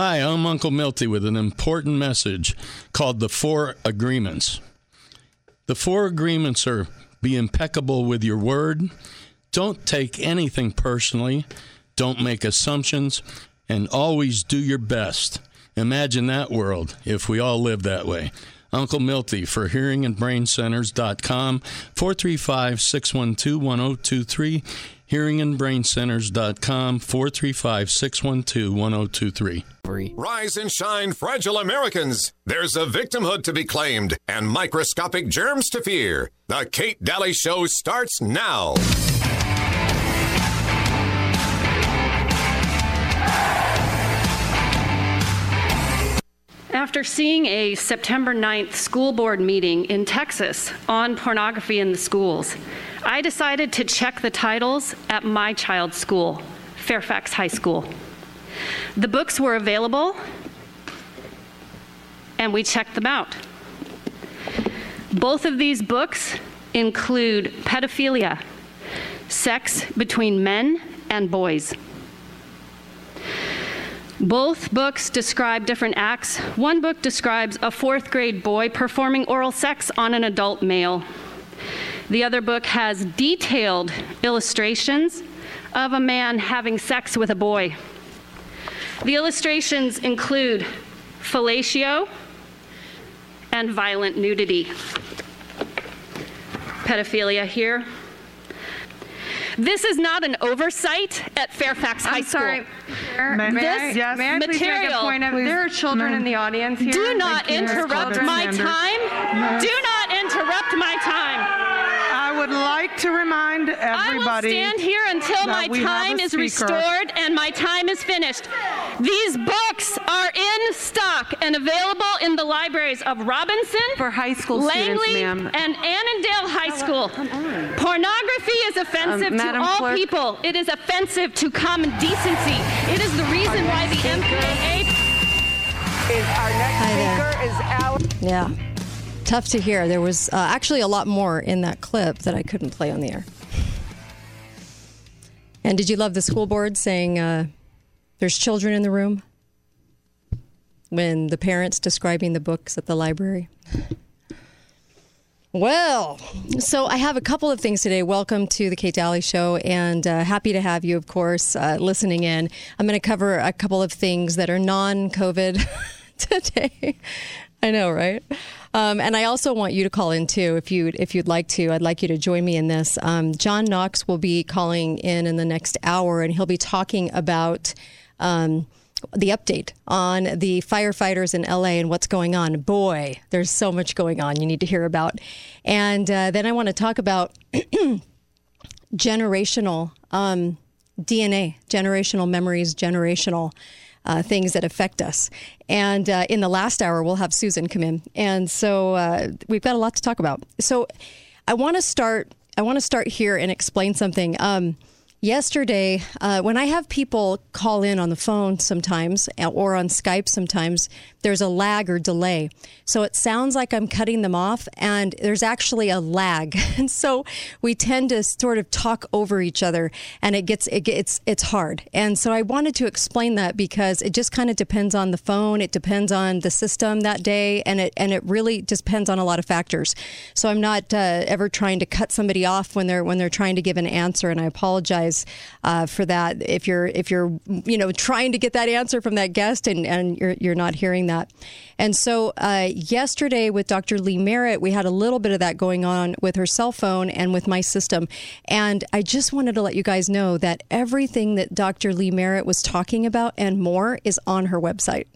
Hi, I'm Uncle Milty with an important message called the Four Agreements. The Four Agreements are be impeccable with your word, don't take anything personally, don't make assumptions, and always do your best. Imagine that world if we all lived that way. Uncle Milty for hearingandbraincenters.com, 435 612 1023, hearingandbraincenters.com, 435 612 1023. Rise and shine, fragile Americans. There's a victimhood to be claimed and microscopic germs to fear. The Kate Dalley Show starts now. After seeing a September 9th school board meeting in Texas on pornography in the schools, I decided to check the titles at my child's school, Fairfax High School. The books were available, and we checked them out. Both of these books include pedophilia, sex between men and boys. Both books describe different acts. One book describes a fourth grade boy performing oral sex on an adult male. The other book has detailed illustrations of a man having sex with a boy. The illustrations include fellatio and violent nudity. Pedophilia here. This is not an oversight at Fairfax High I'm School. sorry. May, This I, yes. may I please make a material- point of, there are children in the audience here. Do not Thank interrupt my time. Do not interrupt my time. I would like to remind everybody. I will stand here until my time is restored and my time is finished. These books are in stock and available in the libraries of Robinson, For high school students, Langley, ma'am. and Annandale High School. Pornography is offensive Um, to all Clerk. people. It is offensive to common decency. It is the reason why the MPAA Is our next Hi speaker is Alex. Yeah. Tough to hear. There was uh, actually a lot more in that clip that I couldn't play on the air. And did you love the school board saying uh, there's children in the room? When the parents describing the books at the library? Well, so I have a couple of things today. Welcome to the Kate Dalley Show, and uh, happy to have you, of course, uh, listening in. I'm going to cover a couple of things that are non COVID today. I know, right? Um, and I also want you to call in too, if you if you'd like to. I'd like you to join me in this. Um, John Knox will be calling in in the next hour, and he'll be talking about. Um, the update on the firefighters in LA and what's going on. Boy, there's so much going on you need to hear about. And uh, then I want to talk about generational um, DNA, generational memories, generational uh, things that affect us. And uh, in the last hour, we'll have Susan come in. And so uh, we've got a lot to talk about. So I want to start. I want to start here and explain something. Um, Yesterday, uh, when I have people call in on the phone sometimes uh, or on Skype sometimes, there's a lag or delay. So it sounds like I'm cutting them off, and there's actually a lag. And so we tend to sort of talk over each other, and it gets it gets it's hard. And so I wanted to explain that because it just kind of depends on the phone, it depends on the system that day, and it and it really depends on a lot of factors. So I'm not uh, ever trying to cut somebody off when they're when they're trying to give an answer, and I apologize uh, for that if you're if you're you know trying to get that answer from that guest and and you're you're not hearing that. And so uh, yesterday with Dr. Lee Merritt, we had a little bit of that going on with her cell phone and with my system. And I just wanted to let you guys know that everything that Dr. Lee Merritt was talking about and more is on her website.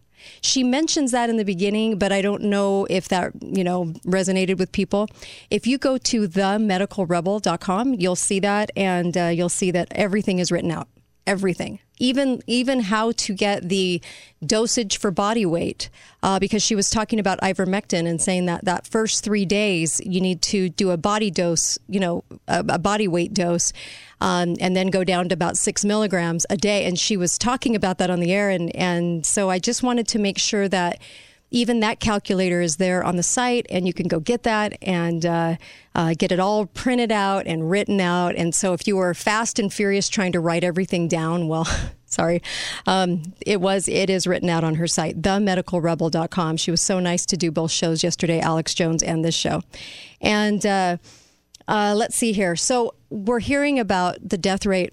She mentions that in the beginning, but I don't know if that, you know, resonated with people. If you go to themedicalrebel.com, you'll see that and uh, you'll see that everything is written out. Everything. Even even how to get the dosage for body weight, uh, because she was talking about ivermectin and saying that that first three days you need to do a body dose, you know, a, a body weight dose, um, and then go down to about six milligrams a day. And she was talking about that on the air, and and so I just wanted to make sure that even that calculator is there on the site, and you can go get that and uh, uh, get it all printed out and written out. And so, if you were fast and furious trying to write everything down, well, Sorry. Um, it was, it is written out on her site, themedicalrebel.com. She was so nice to do both shows yesterday, Alex Jones and this show. And uh, uh, let's see here. So we're hearing about the death rate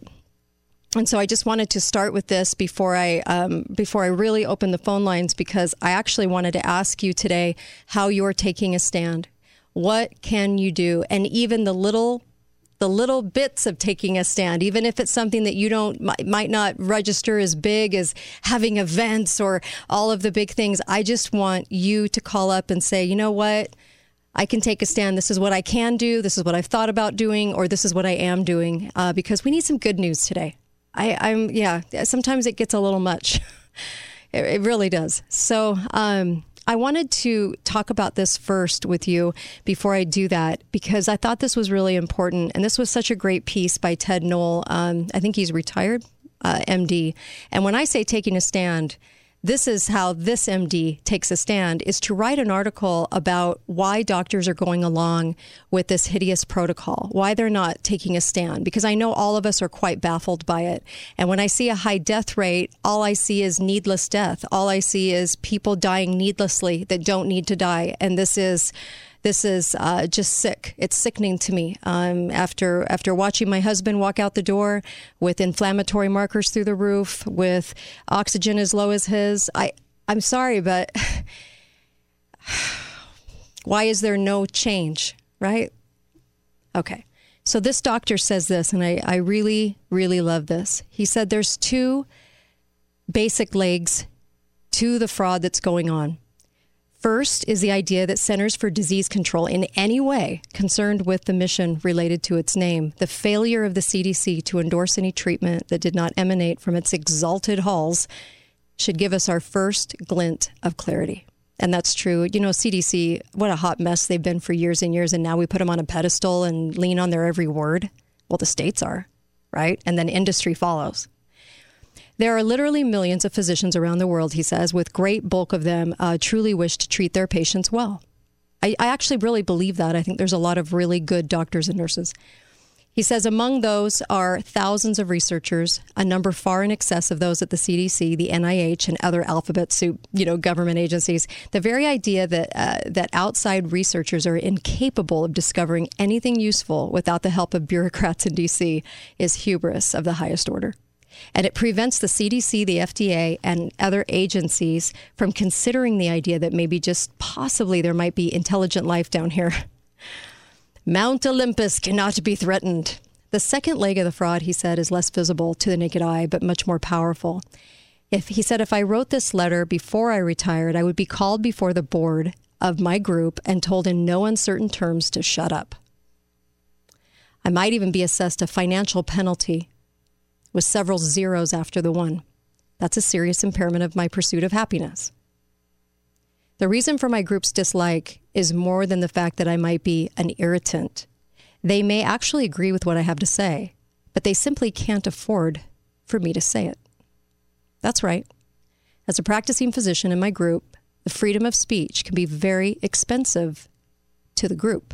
and so I just wanted to start with this before I um, before I really open the phone lines because I actually wanted to ask you today how you're taking a stand. What can you do? And even the little the little bits of taking a stand, even if it's something that you don't might not register as big as having events or all of the big things. I just want you to call up and say, you know what? I can take a stand. This is what I can do. This is what I've thought about doing, or this is what I am doing, uh, because we need some good news today. I, I'm yeah. Sometimes it gets a little much. it, it, really does. So um, I wanted to talk about this first with you before I do that because I thought this was really important, and this was such a great piece by Ted Noel. Um, I think he's retired, uh, MD. And when I say taking a stand this is how this MD takes a stand is to write an article about why doctors are going along with this hideous protocol, why they're not taking a stand, because I know all of us are quite baffled by it. And when I see a high death rate, all I see is needless death. All I see is people dying needlessly that don't need to die. And this is this is uh, just sick. It's sickening to me. Um, after after watching my husband walk out the door with inflammatory markers through the roof, with oxygen as low as his, I I'm sorry, but why is there no change? Right? Okay. So this doctor says this, and I, I really, really love this. He said there's two basic legs to the fraud that's going on. First is the idea that Centers for Disease Control, in any way concerned with the mission related to its name, the failure of the CDC to endorse any treatment that did not emanate from its exalted halls, should give us our first glint of clarity. And that's true. You know, CDC, what a hot mess they've been for years and years. And now we put them on a pedestal and lean on their every word. Well, the states are, right? And then industry follows. There are literally millions of physicians around the world, he says, with great bulk of them uh, truly wish to treat their patients well. I, I actually really believe that. I think there's a lot of really good doctors and nurses. He says among those are thousands of researchers, a number far in excess of those at the CDC, the NIH, and other alphabet soup, you know, government agencies. The very idea that uh, that outside researchers are incapable of discovering anything useful without the help of bureaucrats in DC is hubris of the highest order and it prevents the CDC, the FDA, and other agencies from considering the idea that maybe just possibly there might be intelligent life down here. Mount Olympus cannot be threatened. The second leg of the fraud, he said, is less visible to the naked eye, but much more powerful. If he said, if I wrote this letter before I retired, I would be called before the board of my group and told in no uncertain terms to shut up. I might even be assessed a financial penalty with several zeros after the one. That's a serious impairment of my pursuit of happiness. The reason for my group's dislike is more than the fact that I might be an irritant. They may actually agree with what I have to say, but they simply can't afford for me to say it. That's right. As a practicing physician in my group, the freedom of speech can be very expensive to the group.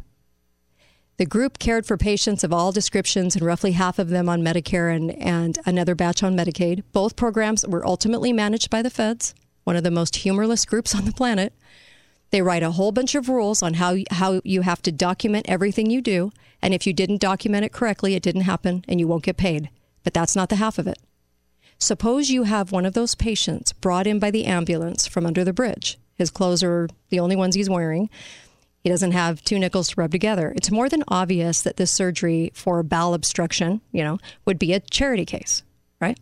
The group cared for patients of all descriptions, and roughly half of them on Medicare and, and another batch on Medicaid. Both programs were ultimately managed by the feds, one of the most humorless groups on the planet. They write a whole bunch of rules on how, how you have to document everything you do. And if you didn't document it correctly, it didn't happen and you won't get paid. But that's not the half of it. Suppose you have one of those patients brought in by the ambulance from under the bridge. His clothes are the only ones he's wearing. He doesn't have two nickels to rub together. It's more than obvious that this surgery for bowel obstruction, you know, would be a charity case, right?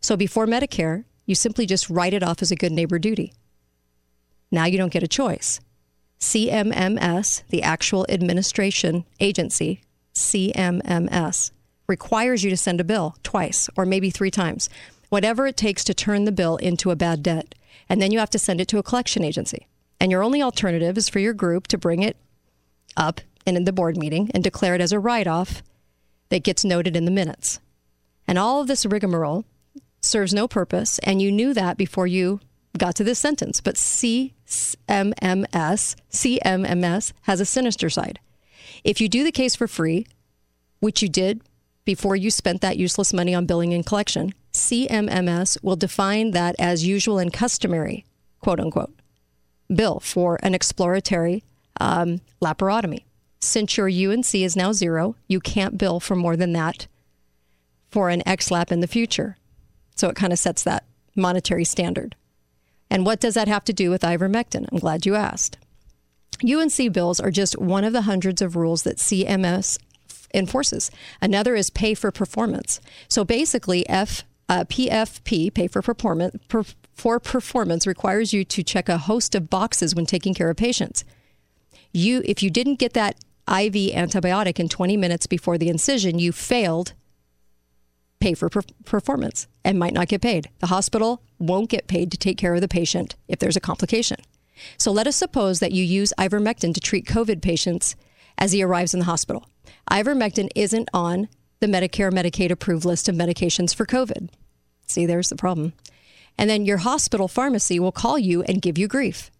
So before Medicare, you simply just write it off as a good neighbor duty. Now you don't get a choice. CMMS, the actual administration agency, CMMS, requires you to send a bill twice or maybe three times, whatever it takes to turn the bill into a bad debt. And then you have to send it to a collection agency. And your only alternative is for your group to bring it up in the board meeting and declare it as a write off that gets noted in the minutes. And all of this rigmarole serves no purpose. And you knew that before you got to this sentence. But CMMS, CMMS has a sinister side. If you do the case for free, which you did before you spent that useless money on billing and collection, CMMS will define that as usual and customary, quote unquote, bill for an exploratory um, laparotomy. Since your UNC is now zero, you can't bill for more than that for an XLAP in the future. So it kind of sets that monetary standard. And what does that have to do with ivermectin? I'm glad you asked. UNC bills are just one of the hundreds of rules that CMS enforces. Another is pay for performance. So basically, F uh, PFP, pay for performance, per, for performance, requires you to check a host of boxes when taking care of patients. You, if you didn't get that IV antibiotic in 20 minutes before the incision, you failed pay for per- performance and might not get paid. The hospital won't get paid to take care of the patient if there's a complication. So let us suppose that you use ivermectin to treat COVID patients as he arrives in the hospital. Ivermectin isn't on the Medicare Medicaid approved list of medications for COVID. See, there's the problem. And then your hospital pharmacy will call you and give you grief.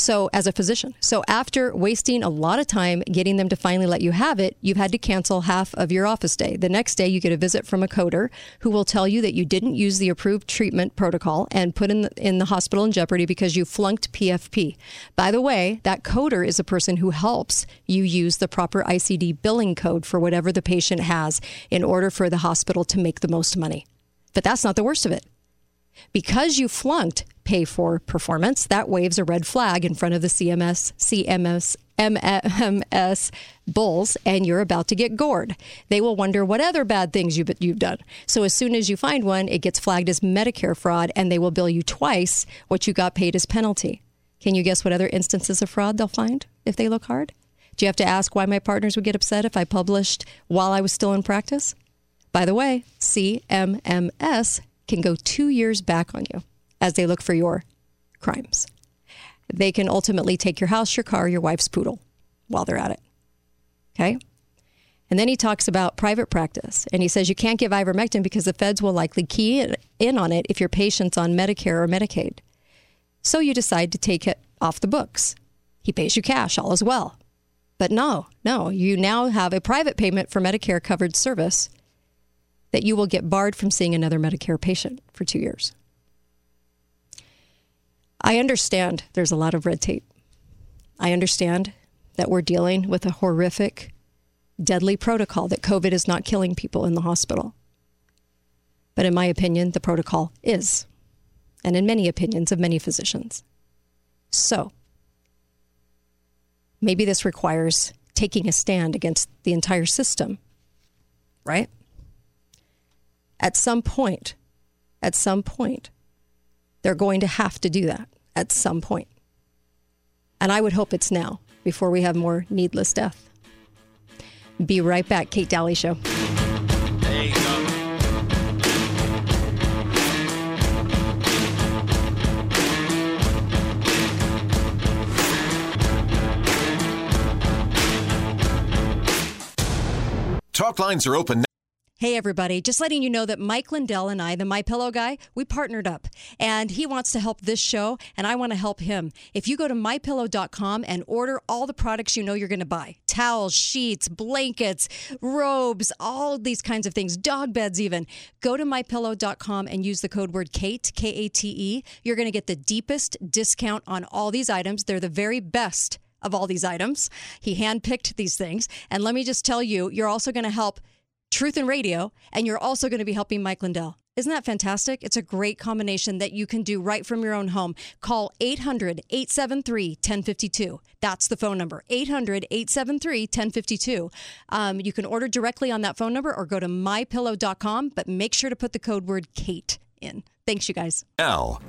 So, as a physician, so after wasting a lot of time getting them to finally let you have it, you've had to cancel half of your office day. The next day, you get a visit from a coder who will tell you that you didn't use the approved treatment protocol and put in the, in the hospital in jeopardy because you flunked PFP. By the way, that coder is a person who helps you use the proper ICD billing code for whatever the patient has in order for the hospital to make the most money. But that's not the worst of it. Because you flunked pay for performance, that waves a red flag in front of the CMS, CMS, MMS bulls, and you're about to get gored. They will wonder what other bad things you've, you've done. So as soon as you find one, it gets flagged as Medicare fraud, and they will bill you twice what you got paid as penalty. Can you guess what other instances of fraud they'll find if they look hard? Do you have to ask why my partners would get upset if I published while I was still in practice? By the way, CMMS can go two years back on you as they look for your crimes. They can ultimately take your house, your car, your wife's poodle while they're at it. Okay? And then he talks about private practice. And he says you can't give ivermectin because the feds will likely key in on it if your patient's on Medicare or Medicaid. So you decide to take it off the books. He pays you cash, all as well. But no, no, you now have a private payment for Medicare covered service that you will get barred from seeing another Medicare patient for two years. I understand there's a lot of red tape. I understand that we're dealing with a horrific, deadly protocol that COVID is not killing people in the hospital. But in my opinion, the protocol is, and in many opinions of many physicians. So, maybe this requires taking a stand against the entire system, right? At some point, at some point, they're going to have to do that at some point. And I would hope it's now before we have more needless death. Be right back. Kate Dalley Show. Talk lines are open. Hey everybody, just letting you know that Mike Lindell and I, the My Pillow guy, we partnered up and he wants to help this show and I want to help him. If you go to mypillow.com and order all the products you know you're going to buy, towels, sheets, blankets, robes, all these kinds of things, dog beds even, go to mypillow.com and use the code word Kate, K A T E. You're going to get the deepest discount on all these items. They're the very best of all these items. He handpicked these things. And let me just tell you, you're also going to help Truth and Radio, and you're also going to be helping Mike Lindell. Isn't that fantastic? It's a great combination that you can do right from your own home. Call 800 873 1052. That's the phone number 800 873 1052. Um, you can order directly on that phone number or go to mypillow.com, but make sure to put the code word Kate in. Thanks, you guys. Now,